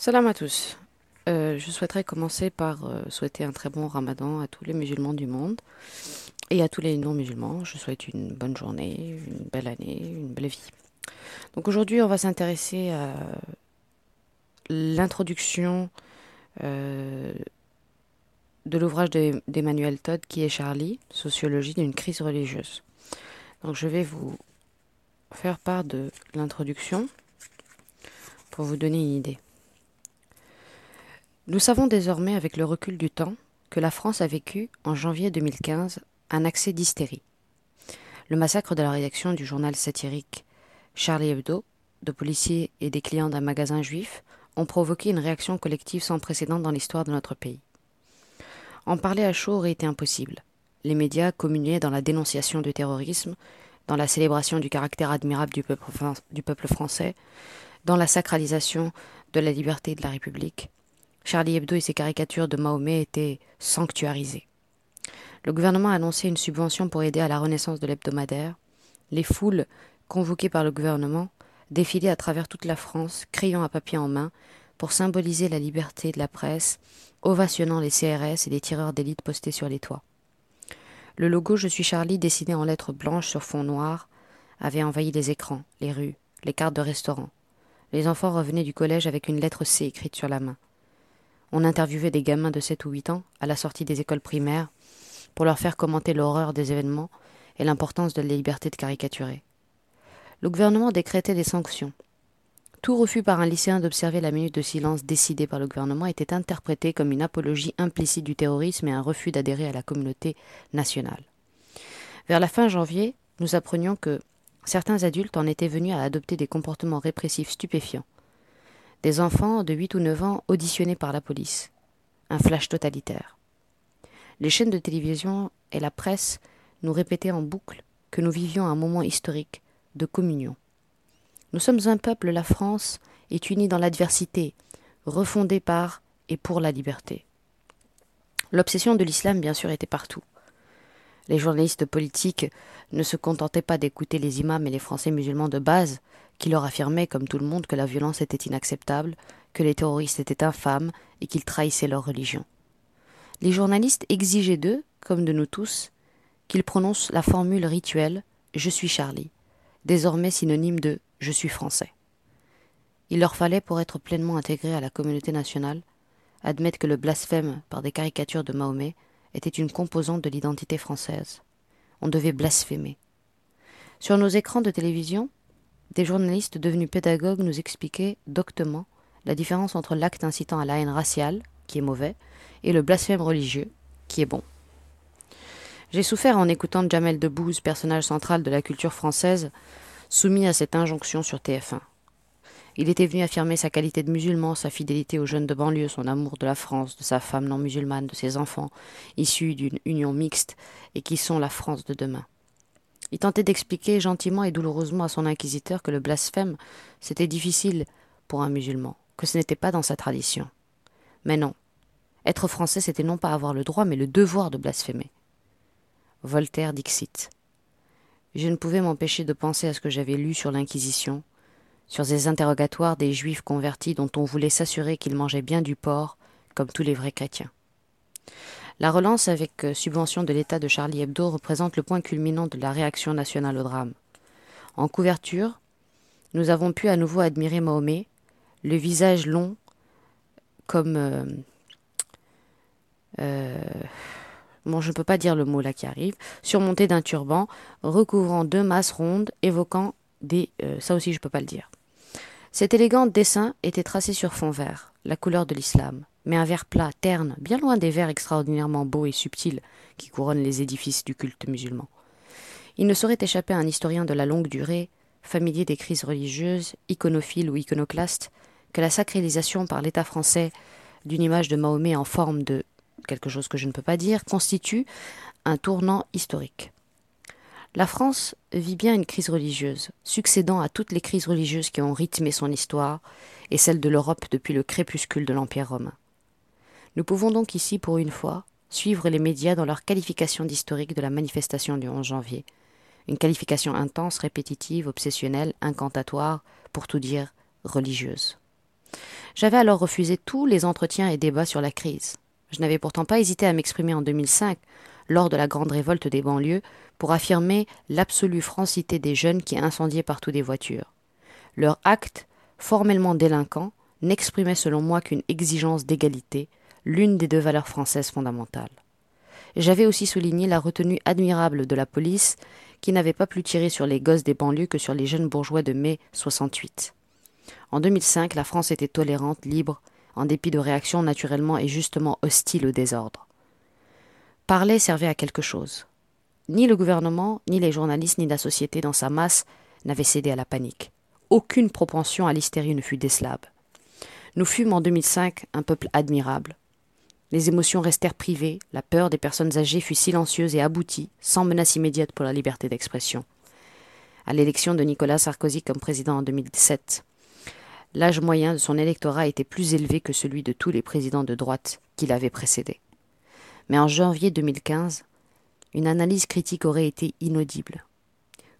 Salam à tous. Euh, je souhaiterais commencer par euh, souhaiter un très bon ramadan à tous les musulmans du monde et à tous les non-musulmans. Je souhaite une bonne journée, une belle année, une belle vie. Donc aujourd'hui, on va s'intéresser à l'introduction euh, de l'ouvrage d'Emmanuel Todd qui est Charlie, Sociologie d'une crise religieuse. Donc je vais vous faire part de l'introduction pour vous donner une idée. Nous savons désormais avec le recul du temps que la France a vécu, en janvier 2015, un accès d'hystérie. Le massacre de la rédaction du journal satirique Charlie Hebdo, de policiers et des clients d'un magasin juif, ont provoqué une réaction collective sans précédent dans l'histoire de notre pays. En parler à chaud aurait été impossible. Les médias communiaient dans la dénonciation du terrorisme, dans la célébration du caractère admirable du peuple, du peuple français, dans la sacralisation de la liberté de la République. Charlie Hebdo et ses caricatures de Mahomet étaient sanctuarisées. Le gouvernement a annoncé une subvention pour aider à la renaissance de l'hebdomadaire. Les foules, convoquées par le gouvernement, défilaient à travers toute la France, criant à papier en main, pour symboliser la liberté de la presse, ovationnant les CRS et les tireurs d'élite postés sur les toits. Le logo Je suis Charlie, dessiné en lettres blanches sur fond noir, avait envahi les écrans, les rues, les cartes de restaurants. Les enfants revenaient du collège avec une lettre C écrite sur la main. On interviewait des gamins de sept ou huit ans à la sortie des écoles primaires pour leur faire commenter l'horreur des événements et l'importance de la liberté de caricaturer. Le gouvernement décrétait des sanctions, tout refus par un lycéen d'observer la minute de silence décidée par le gouvernement était interprété comme une apologie implicite du terrorisme et un refus d'adhérer à la communauté nationale. Vers la fin janvier, nous apprenions que certains adultes en étaient venus à adopter des comportements répressifs stupéfiants. Des enfants de 8 ou 9 ans auditionnés par la police. Un flash totalitaire. Les chaînes de télévision et la presse nous répétaient en boucle que nous vivions un moment historique de communion. Nous sommes un peuple, la France est unie dans l'adversité, refondée par et pour la liberté. L'obsession de l'islam, bien sûr, était partout. Les journalistes politiques ne se contentaient pas d'écouter les imams et les Français musulmans de base, qui leur affirmaient, comme tout le monde, que la violence était inacceptable, que les terroristes étaient infâmes et qu'ils trahissaient leur religion. Les journalistes exigeaient d'eux, comme de nous tous, qu'ils prononcent la formule rituelle Je suis Charlie, désormais synonyme de je suis français. Il leur fallait, pour être pleinement intégrés à la communauté nationale, admettre que le blasphème par des caricatures de Mahomet était une composante de l'identité française. On devait blasphémer. Sur nos écrans de télévision, des journalistes devenus pédagogues nous expliquaient doctement la différence entre l'acte incitant à la haine raciale, qui est mauvais, et le blasphème religieux, qui est bon. J'ai souffert en écoutant Jamel Debbouze, personnage central de la culture française, soumis à cette injonction sur TF1. Il était venu affirmer sa qualité de musulman, sa fidélité aux jeunes de banlieue, son amour de la France, de sa femme non musulmane, de ses enfants, issus d'une union mixte et qui sont la France de demain. Il tentait d'expliquer gentiment et douloureusement à son inquisiteur que le blasphème, c'était difficile pour un musulman, que ce n'était pas dans sa tradition. Mais non. Être français, c'était non pas avoir le droit, mais le devoir de blasphémer. Voltaire dixit. Je ne pouvais m'empêcher de penser à ce que j'avais lu sur l'Inquisition, sur ces interrogatoires des juifs convertis dont on voulait s'assurer qu'ils mangeaient bien du porc, comme tous les vrais chrétiens. La relance avec euh, subvention de l'État de Charlie Hebdo représente le point culminant de la réaction nationale au drame. En couverture, nous avons pu à nouveau admirer Mahomet, le visage long comme euh, euh, bon je ne peux pas dire le mot là qui arrive, surmonté d'un turban, recouvrant deux masses rondes, évoquant des... Ça aussi je ne peux pas le dire. Cet élégant dessin était tracé sur fond vert, la couleur de l'islam, mais un vert plat, terne, bien loin des verts extraordinairement beaux et subtils qui couronnent les édifices du culte musulman. Il ne saurait échapper à un historien de la longue durée, familier des crises religieuses, iconophile ou iconoclaste, que la sacralisation par l'État français d'une image de Mahomet en forme de quelque chose que je ne peux pas dire, constitue un tournant historique. La France vit bien une crise religieuse, succédant à toutes les crises religieuses qui ont rythmé son histoire et celle de l'Europe depuis le crépuscule de l'Empire romain. Nous pouvons donc ici, pour une fois, suivre les médias dans leur qualification d'historique de la manifestation du 11 janvier, une qualification intense, répétitive, obsessionnelle, incantatoire, pour tout dire religieuse. J'avais alors refusé tous les entretiens et débats sur la crise. Je n'avais pourtant pas hésité à m'exprimer en 2005, lors de la grande révolte des banlieues, pour affirmer l'absolue francité des jeunes qui incendiaient partout des voitures. Leur acte, formellement délinquant, n'exprimait selon moi qu'une exigence d'égalité, l'une des deux valeurs françaises fondamentales. J'avais aussi souligné la retenue admirable de la police, qui n'avait pas plus tiré sur les gosses des banlieues que sur les jeunes bourgeois de mai 68. En 2005, la France était tolérante, libre, en dépit de réactions naturellement et justement hostiles au désordre. Parler servait à quelque chose. Ni le gouvernement, ni les journalistes, ni la société dans sa masse n'avaient cédé à la panique. Aucune propension à l'hystérie ne fut décelable. Nous fûmes en 2005 un peuple admirable. Les émotions restèrent privées, la peur des personnes âgées fut silencieuse et aboutie, sans menace immédiate pour la liberté d'expression. À l'élection de Nicolas Sarkozy comme président en 2017, l'âge moyen de son électorat était plus élevé que celui de tous les présidents de droite qui l'avaient précédé. Mais en janvier 2015, une analyse critique aurait été inaudible.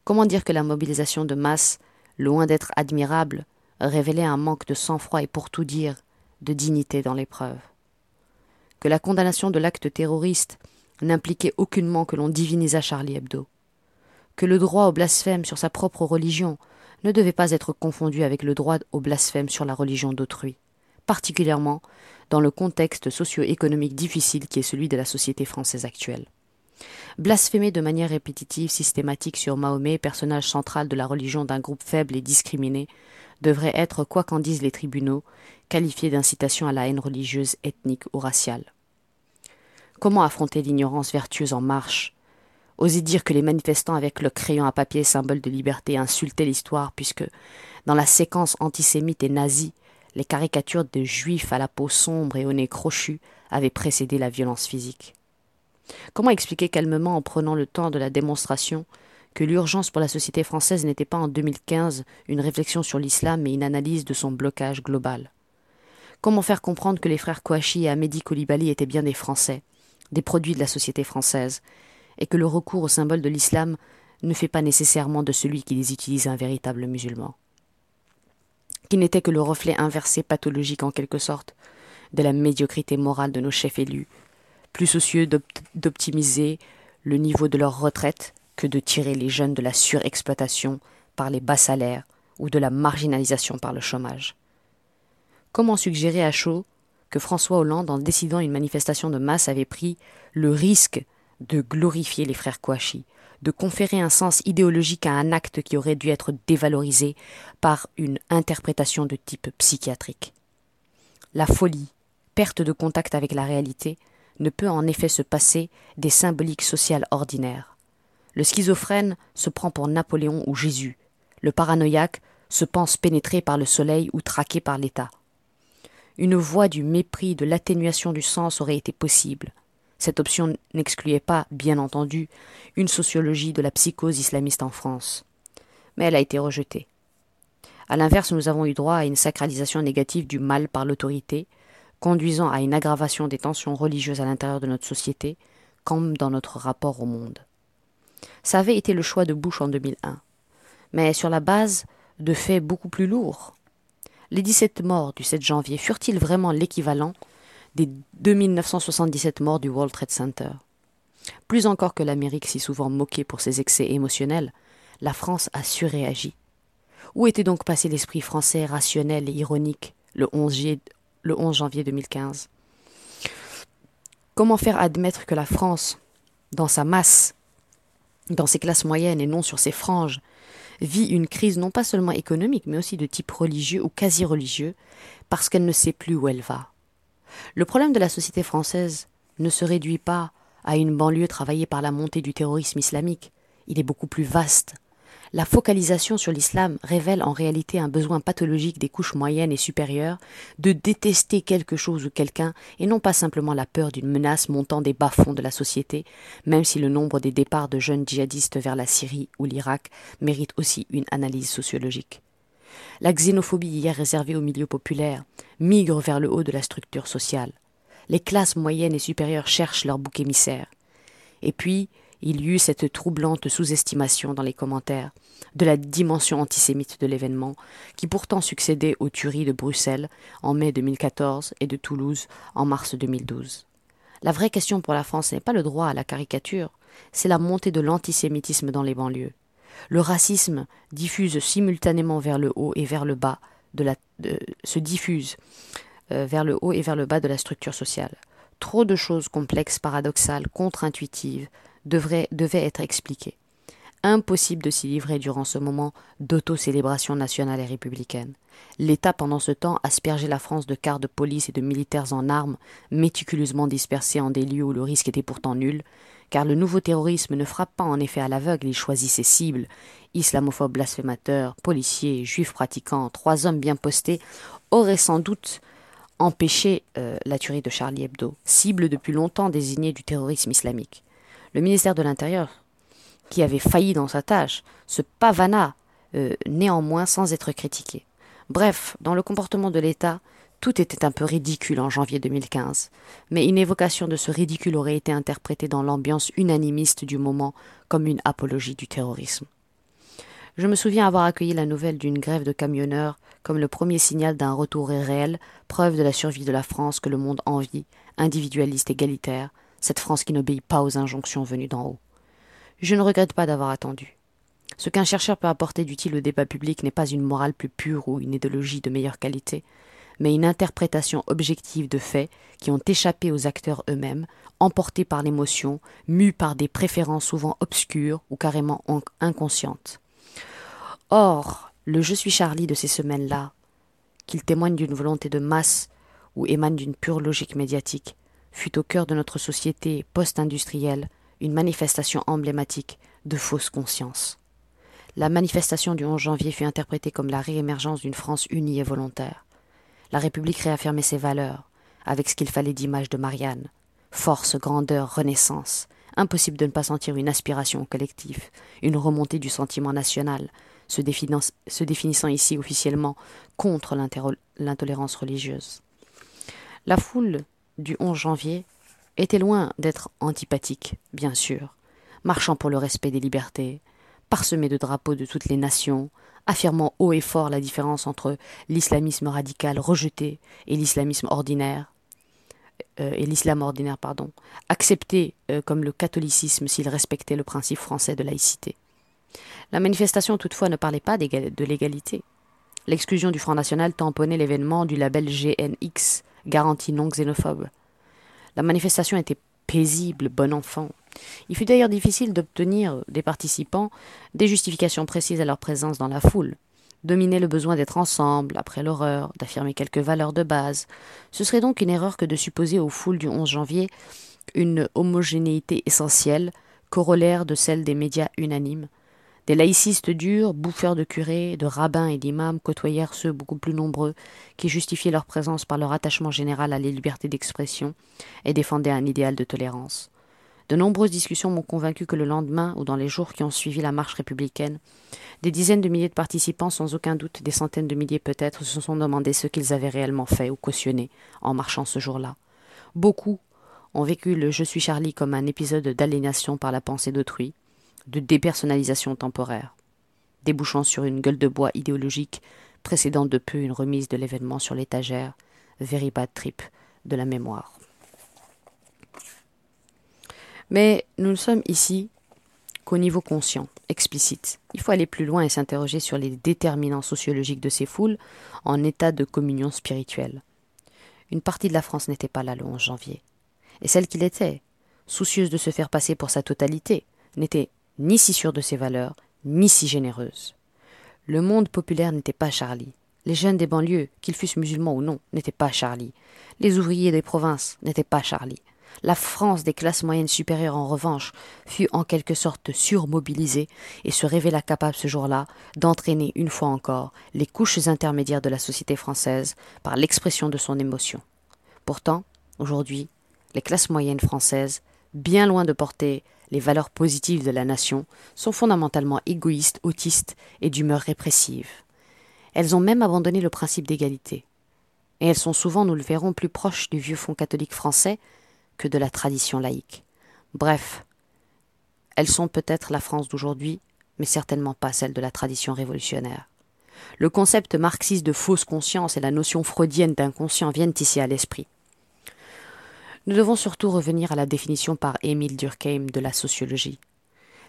Comment dire que la mobilisation de masse, loin d'être admirable, révélait un manque de sang-froid et pour tout dire, de dignité dans l'épreuve? Que la condamnation de l'acte terroriste n'impliquait aucunement que l'on divinisât Charlie Hebdo Que le droit au blasphème sur sa propre religion ne devait pas être confondu avec le droit au blasphème sur la religion d'autrui, particulièrement dans le contexte socio-économique difficile qui est celui de la société française actuelle. Blasphémer de manière répétitive, systématique sur Mahomet, personnage central de la religion d'un groupe faible et discriminé, devrait être, quoi qu'en disent les tribunaux, qualifié d'incitation à la haine religieuse, ethnique ou raciale. Comment affronter l'ignorance vertueuse en marche? Oser dire que les manifestants avec le crayon à papier symbole de liberté insultaient l'histoire puisque, dans la séquence antisémite et nazie, les caricatures de juifs à la peau sombre et au nez crochu avaient précédé la violence physique. Comment expliquer calmement, en prenant le temps de la démonstration, que l'urgence pour la société française n'était pas en 2015 une réflexion sur l'islam mais une analyse de son blocage global Comment faire comprendre que les frères Kouachi et Amédi Koulibaly étaient bien des Français, des produits de la société française, et que le recours au symbole de l'islam ne fait pas nécessairement de celui qui les utilise un véritable musulman. Qui n'était que le reflet inversé pathologique en quelque sorte de la médiocrité morale de nos chefs élus, plus soucieux d'optimiser le niveau de leur retraite que de tirer les jeunes de la surexploitation par les bas salaires ou de la marginalisation par le chômage. Comment suggérer à chaud que François Hollande, en décidant une manifestation de masse, avait pris le risque de glorifier les frères Kouachi, de conférer un sens idéologique à un acte qui aurait dû être dévalorisé par une interprétation de type psychiatrique? La folie, perte de contact avec la réalité, ne peut en effet se passer des symboliques sociales ordinaires. Le schizophrène se prend pour Napoléon ou Jésus. Le paranoïaque se pense pénétré par le soleil ou traqué par l'État. Une voie du mépris, de l'atténuation du sens aurait été possible. Cette option n'excluait pas, bien entendu, une sociologie de la psychose islamiste en France. Mais elle a été rejetée. À l'inverse, nous avons eu droit à une sacralisation négative du mal par l'autorité, conduisant à une aggravation des tensions religieuses à l'intérieur de notre société, comme dans notre rapport au monde. Ça avait été le choix de Bush en 2001, mais sur la base de faits beaucoup plus lourds. Les 17 morts du 7 janvier furent-ils vraiment l'équivalent des 2977 morts du World Trade Center? Plus encore que l'Amérique si souvent moquée pour ses excès émotionnels, la France a surréagi. Où était donc passé l'esprit français rationnel et ironique le 11, le 11 janvier 2015 Comment faire admettre que la France, dans sa masse, dans ses classes moyennes et non sur ses franges, vit une crise non pas seulement économique, mais aussi de type religieux ou quasi religieux, parce qu'elle ne sait plus où elle va le problème de la société française ne se réduit pas à une banlieue travaillée par la montée du terrorisme islamique. Il est beaucoup plus vaste. La focalisation sur l'islam révèle en réalité un besoin pathologique des couches moyennes et supérieures de détester quelque chose ou quelqu'un et non pas simplement la peur d'une menace montant des bas-fonds de la société, même si le nombre des départs de jeunes djihadistes vers la Syrie ou l'Irak mérite aussi une analyse sociologique. La xénophobie hier réservée aux milieux populaires migre vers le haut de la structure sociale. Les classes moyennes et supérieures cherchent leur bouc émissaire. Et puis, il y eut cette troublante sous-estimation dans les commentaires de la dimension antisémite de l'événement, qui pourtant succédait aux tueries de Bruxelles en mai 2014 et de Toulouse en mars 2012. La vraie question pour la France n'est pas le droit à la caricature, c'est la montée de l'antisémitisme dans les banlieues. Le racisme diffuse simultanément vers le haut et vers le bas de la, se diffuse euh, vers le haut et vers le bas de la structure sociale. Trop de choses complexes, paradoxales, contre-intuitives devaient être expliquées. Impossible de s'y livrer durant ce moment d'auto-célébration nationale et républicaine. L'État, pendant ce temps, aspergeait la France de quarts de police et de militaires en armes, méticuleusement dispersés en des lieux où le risque était pourtant nul, car le nouveau terrorisme ne frappe pas en effet à l'aveugle, il choisit ses cibles. Islamophobes blasphémateurs, policiers, juifs pratiquants, trois hommes bien postés auraient sans doute empêché euh, la tuerie de Charlie Hebdo, cible depuis longtemps désignée du terrorisme islamique. Le ministère de l'Intérieur, qui avait failli dans sa tâche, se pavana euh, néanmoins sans être critiqué. Bref, dans le comportement de l'État, tout était un peu ridicule en janvier 2015, mais une évocation de ce ridicule aurait été interprétée dans l'ambiance unanimiste du moment comme une apologie du terrorisme. Je me souviens avoir accueilli la nouvelle d'une grève de camionneurs comme le premier signal d'un retour réel, preuve de la survie de la France que le monde envie, individualiste égalitaire, cette France qui n'obéit pas aux injonctions venues d'en haut. Je ne regrette pas d'avoir attendu. Ce qu'un chercheur peut apporter d'utile au débat public n'est pas une morale plus pure ou une idéologie de meilleure qualité, mais une interprétation objective de faits qui ont échappé aux acteurs eux-mêmes, emportés par l'émotion, mus par des préférences souvent obscures ou carrément inconscientes. Or, le Je suis Charlie de ces semaines-là, qu'il témoigne d'une volonté de masse ou émane d'une pure logique médiatique, fut au cœur de notre société post-industrielle une manifestation emblématique de fausse conscience. La manifestation du 11 janvier fut interprétée comme la réémergence d'une France unie et volontaire. La République réaffirmait ses valeurs, avec ce qu'il fallait d'image de Marianne. Force, grandeur, renaissance. Impossible de ne pas sentir une aspiration collective, une remontée du sentiment national, se, se définissant ici officiellement contre l'intolérance religieuse. La foule du 11 janvier était loin d'être antipathique, bien sûr, marchant pour le respect des libertés, parsemé de drapeaux de toutes les nations, affirmant haut et fort la différence entre l'islamisme radical rejeté et l'islamisme ordinaire, euh, et l'islam ordinaire, pardon, accepté euh, comme le catholicisme s'il respectait le principe français de laïcité. La manifestation toutefois ne parlait pas de l'égalité. L'exclusion du Front National tamponnait l'événement du label GNX, garantie non xénophobe. La manifestation était paisible, bon enfant. Il fut d'ailleurs difficile d'obtenir des participants des justifications précises à leur présence dans la foule. Dominer le besoin d'être ensemble, après l'horreur, d'affirmer quelques valeurs de base. Ce serait donc une erreur que de supposer aux foules du 11 janvier une homogénéité essentielle, corollaire de celle des médias unanimes, des laïcistes durs, bouffeurs de curés, de rabbins et d'imams côtoyèrent ceux beaucoup plus nombreux qui justifiaient leur présence par leur attachement général à la liberté d'expression et défendaient un idéal de tolérance. De nombreuses discussions m'ont convaincu que le lendemain ou dans les jours qui ont suivi la marche républicaine, des dizaines de milliers de participants, sans aucun doute des centaines de milliers peut-être, se sont demandé ce qu'ils avaient réellement fait ou cautionné en marchant ce jour-là. Beaucoup ont vécu le Je suis Charlie comme un épisode d'aliénation par la pensée d'autrui, de dépersonnalisation temporaire, débouchant sur une gueule de bois idéologique précédant de peu une remise de l'événement sur l'étagère, very bad trip de la mémoire. Mais nous ne sommes ici qu'au niveau conscient, explicite. Il faut aller plus loin et s'interroger sur les déterminants sociologiques de ces foules en état de communion spirituelle. Une partie de la France n'était pas là le 11 janvier. Et celle qui l'était, soucieuse de se faire passer pour sa totalité, n'était ni si sûre de ses valeurs, ni si généreuse. Le monde populaire n'était pas Charlie. Les jeunes des banlieues, qu'ils fussent musulmans ou non, n'étaient pas Charlie. Les ouvriers des provinces n'étaient pas Charlie. La France des classes moyennes supérieures, en revanche, fut en quelque sorte surmobilisée et se révéla capable ce jour-là d'entraîner une fois encore les couches intermédiaires de la société française par l'expression de son émotion. Pourtant, aujourd'hui, les classes moyennes françaises, bien loin de porter les valeurs positives de la nation sont fondamentalement égoïstes, autistes et d'humeur répressive. Elles ont même abandonné le principe d'égalité. Et elles sont souvent, nous le verrons, plus proches du vieux fond catholique français que de la tradition laïque. Bref, elles sont peut-être la France d'aujourd'hui, mais certainement pas celle de la tradition révolutionnaire. Le concept marxiste de fausse conscience et la notion freudienne d'inconscient viennent ici à l'esprit. Nous devons surtout revenir à la définition par Émile Durkheim de la sociologie.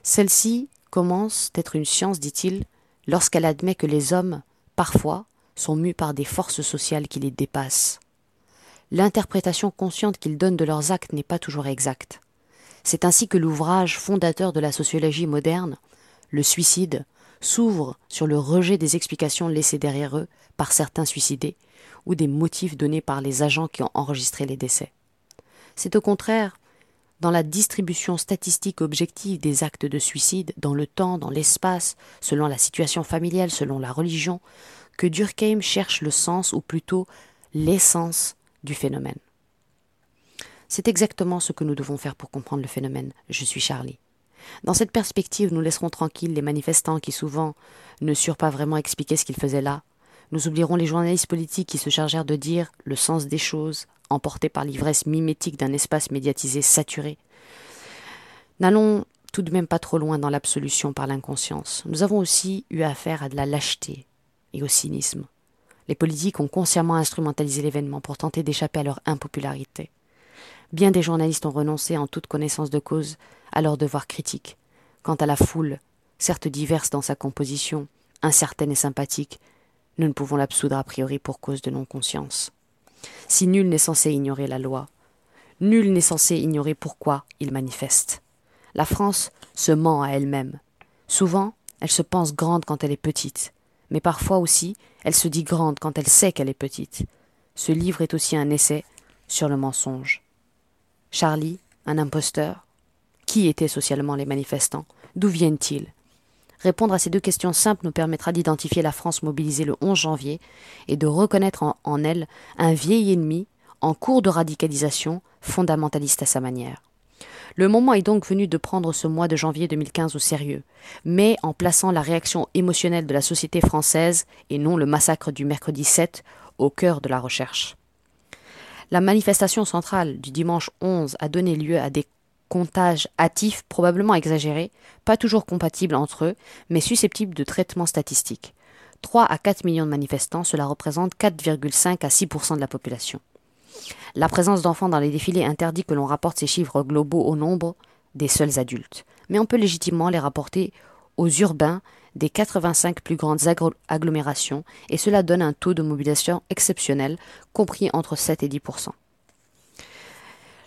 Celle-ci commence d'être une science, dit-il, lorsqu'elle admet que les hommes, parfois, sont mus par des forces sociales qui les dépassent. L'interprétation consciente qu'ils donnent de leurs actes n'est pas toujours exacte. C'est ainsi que l'ouvrage fondateur de la sociologie moderne, le suicide, s'ouvre sur le rejet des explications laissées derrière eux par certains suicidés ou des motifs donnés par les agents qui ont enregistré les décès. C'est au contraire dans la distribution statistique objective des actes de suicide, dans le temps, dans l'espace, selon la situation familiale, selon la religion, que Durkheim cherche le sens, ou plutôt l'essence du phénomène. C'est exactement ce que nous devons faire pour comprendre le phénomène. Je suis Charlie. Dans cette perspective, nous laisserons tranquilles les manifestants qui souvent ne surent pas vraiment expliquer ce qu'ils faisaient là. Nous oublierons les journalistes politiques qui se chargèrent de dire le sens des choses, emportés par l'ivresse mimétique d'un espace médiatisé saturé. N'allons tout de même pas trop loin dans l'absolution par l'inconscience. Nous avons aussi eu affaire à de la lâcheté et au cynisme. Les politiques ont consciemment instrumentalisé l'événement pour tenter d'échapper à leur impopularité. Bien des journalistes ont renoncé en toute connaissance de cause à leur devoir critique. Quant à la foule, certes diverse dans sa composition, incertaine et sympathique, nous ne pouvons l'absoudre a priori pour cause de non-conscience. Si nul n'est censé ignorer la loi, nul n'est censé ignorer pourquoi il manifeste. La France se ment à elle-même. Souvent, elle se pense grande quand elle est petite, mais parfois aussi, elle se dit grande quand elle sait qu'elle est petite. Ce livre est aussi un essai sur le mensonge. Charlie, un imposteur Qui étaient socialement les manifestants? D'où viennent-ils? Répondre à ces deux questions simples nous permettra d'identifier la France mobilisée le 11 janvier et de reconnaître en, elle un vieil ennemi en cours de radicalisation, fondamentaliste à sa manière. Le moment est donc venu de prendre ce mois de janvier 2015 au sérieux, mais en plaçant la réaction émotionnelle de la société française et non le massacre du mercredi 7 au cœur de la recherche. La manifestation centrale du dimanche 11 a donné lieu à des comptages hâtifs probablement exagérés, pas toujours compatibles entre eux, mais susceptibles de traitement statistique. 3 à 4 millions de manifestants, cela représente 4,5 à 6% de la population. La présence d'enfants dans les défilés interdit que l'on rapporte ces chiffres globaux au nombre des seuls adultes, mais on peut légitimement les rapporter aux urbains des 85 plus grandes agglomérations, et cela donne un taux de mobilisation exceptionnel, compris entre 7 et 10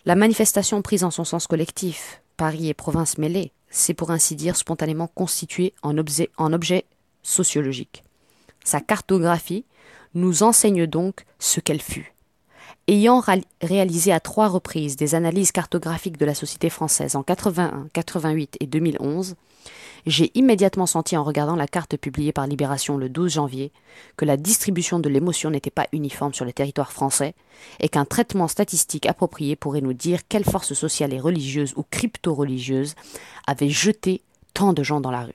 La manifestation prise en son sens collectif, Paris et province mêlées, s'est pour ainsi dire spontanément constituée en objet, en objet sociologique. Sa cartographie nous enseigne donc ce qu'elle fut. Ayant réalisé à trois reprises des analyses cartographiques de la société française en 81, 88 et 2011, j'ai immédiatement senti en regardant la carte publiée par Libération le 12 janvier que la distribution de l'émotion n'était pas uniforme sur le territoire français et qu'un traitement statistique approprié pourrait nous dire quelles forces sociales et religieuses ou crypto-religieuses avaient jeté tant de gens dans la rue.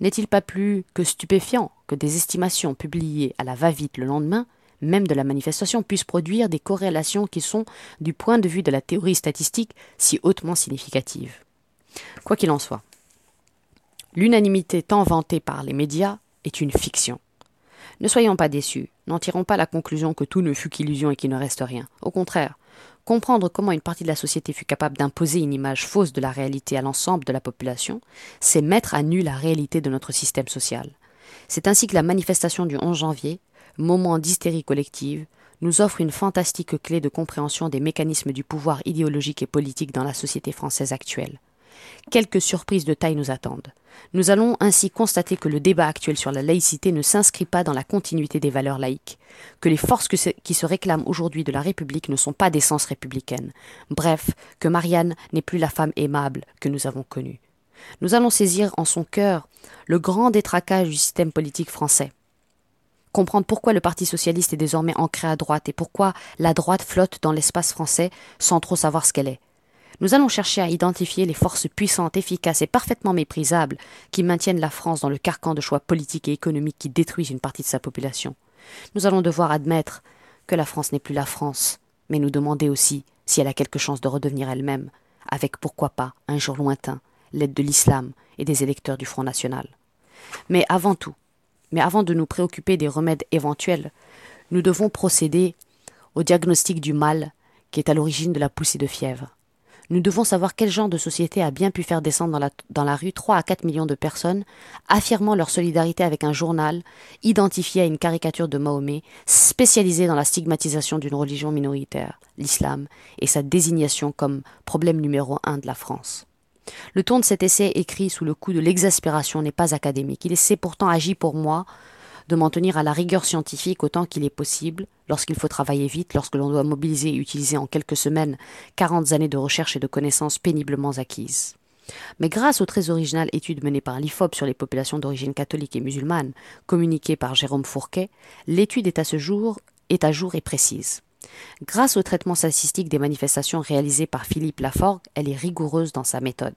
N'est-il pas plus que stupéfiant que des estimations publiées à la va-vite le lendemain même de la manifestation, puissent produire des corrélations qui sont, du point de vue de la théorie statistique, si hautement significatives? Quoi qu'il en soit, l'unanimité tant vantée par les médias est une fiction. Ne soyons pas déçus, n'en tirons pas la conclusion que tout ne fut qu'illusion et qu'il ne reste rien. Au contraire, comprendre comment une partie de la société fut capable d'imposer une image fausse de la réalité à l'ensemble de la population, c'est mettre à nu la réalité de notre système social. C'est ainsi que la manifestation du 11 janvier moment d'hystérie collective, nous offre une fantastique clé de compréhension des mécanismes du pouvoir idéologique et politique dans la société française actuelle. Quelques surprises de taille nous attendent. Nous allons ainsi constater que le débat actuel sur la laïcité ne s'inscrit pas dans la continuité des valeurs laïques, que les forces qui se réclament aujourd'hui de la République ne sont pas d'essence républicaine, bref, que Marianne n'est plus la femme aimable que nous avons connue. Nous allons saisir en son cœur le grand détraquage du système politique français, comprendre pourquoi le Parti socialiste est désormais ancré à droite et pourquoi la droite flotte dans l'espace français sans trop savoir ce qu'elle est. Nous allons chercher à identifier les forces puissantes, efficaces et parfaitement méprisables qui maintiennent la France dans le carcan de choix politiques et économiques qui détruisent une partie de sa population. Nous allons devoir admettre que la France n'est plus la France, mais nous demander aussi si elle a quelque chance de redevenir elle-même, avec pourquoi pas, un jour lointain, l'aide de l'islam et des électeurs du Front National. Mais avant tout, mais avant de nous préoccuper des remèdes éventuels, nous devons procéder au diagnostic du mal qui est à l'origine de la poussée de fièvre. Nous devons savoir quel genre de société a bien pu faire descendre dans la, rue 3 à 4 millions de personnes, affirmant leur solidarité avec un journal identifié à une caricature de Mahomet, spécialisé dans la stigmatisation d'une religion minoritaire, l'islam, et sa désignation comme problème numéro un de la France. Le ton de cet essai écrit sous le coup de l'exaspération n'est pas académique. Il s'est pourtant agi pour moi de m'en tenir à la rigueur scientifique autant qu'il est possible, lorsqu'il faut travailler vite, lorsque l'on doit mobiliser et utiliser en quelques semaines quarante années de recherche et de connaissances péniblement acquises. Mais grâce aux très originales études menées par l'IFOP sur les populations d'origine catholique et musulmane, communiquées par Jérôme Fourquet, l'étude est à ce jour est à jour et précise. Grâce au traitement statistique des manifestations réalisées par Philippe Laforgue, elle est rigoureuse dans sa méthode.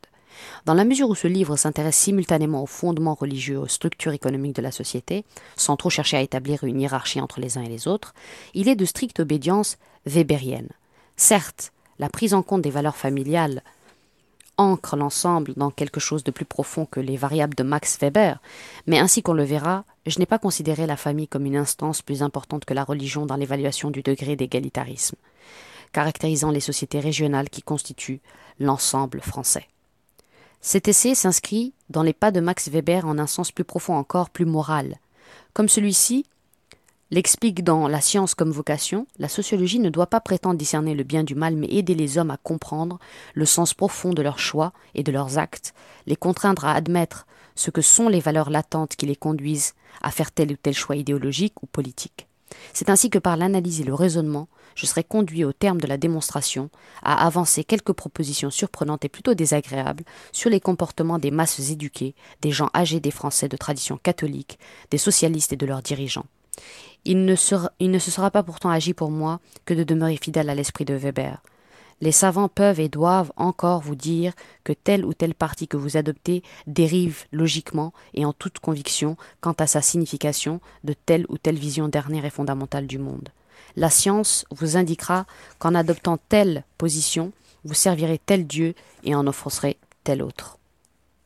Dans la mesure où ce livre s'intéresse simultanément aux fondements religieux, aux structures économiques de la société, sans trop chercher à établir une hiérarchie entre les uns et les autres, il est de stricte obédience weberienne. Certes, la prise en compte des valeurs familiales ancre l'ensemble dans quelque chose de plus profond que les variables de Max Weber, mais ainsi qu'on le verra, je n'ai pas considéré la famille comme une instance plus importante que la religion dans l'évaluation du degré d'égalitarisme, caractérisant les sociétés régionales qui constituent l'ensemble français. Cet essai s'inscrit dans les pas de Max Weber en un sens plus profond encore, plus moral. Comme celui-ci l'explique dans La science comme vocation, la sociologie ne doit pas prétendre discerner le bien du mal, mais aider les hommes à comprendre le sens profond de leurs choix et de leurs actes, les contraindre à admettre ce que sont les valeurs latentes qui les conduisent à faire tel ou tel choix idéologique ou politique. C'est ainsi que par l'analyse et le raisonnement, je serai conduit au terme de la démonstration à avancer quelques propositions surprenantes et plutôt désagréables sur les comportements des masses éduquées, des gens âgés des Français de tradition catholique, des socialistes et de leurs dirigeants. Il ne, se sera pas pourtant agi pour moi que de demeurer fidèle à l'esprit de Weber. Les savants peuvent et doivent encore vous dire que tel ou tel parti que vous adoptez dérive logiquement et en toute conviction quant à sa signification de telle ou telle vision dernière et fondamentale du monde. La science vous indiquera qu'en adoptant telle position, vous servirez tel Dieu et en offenserez tel autre.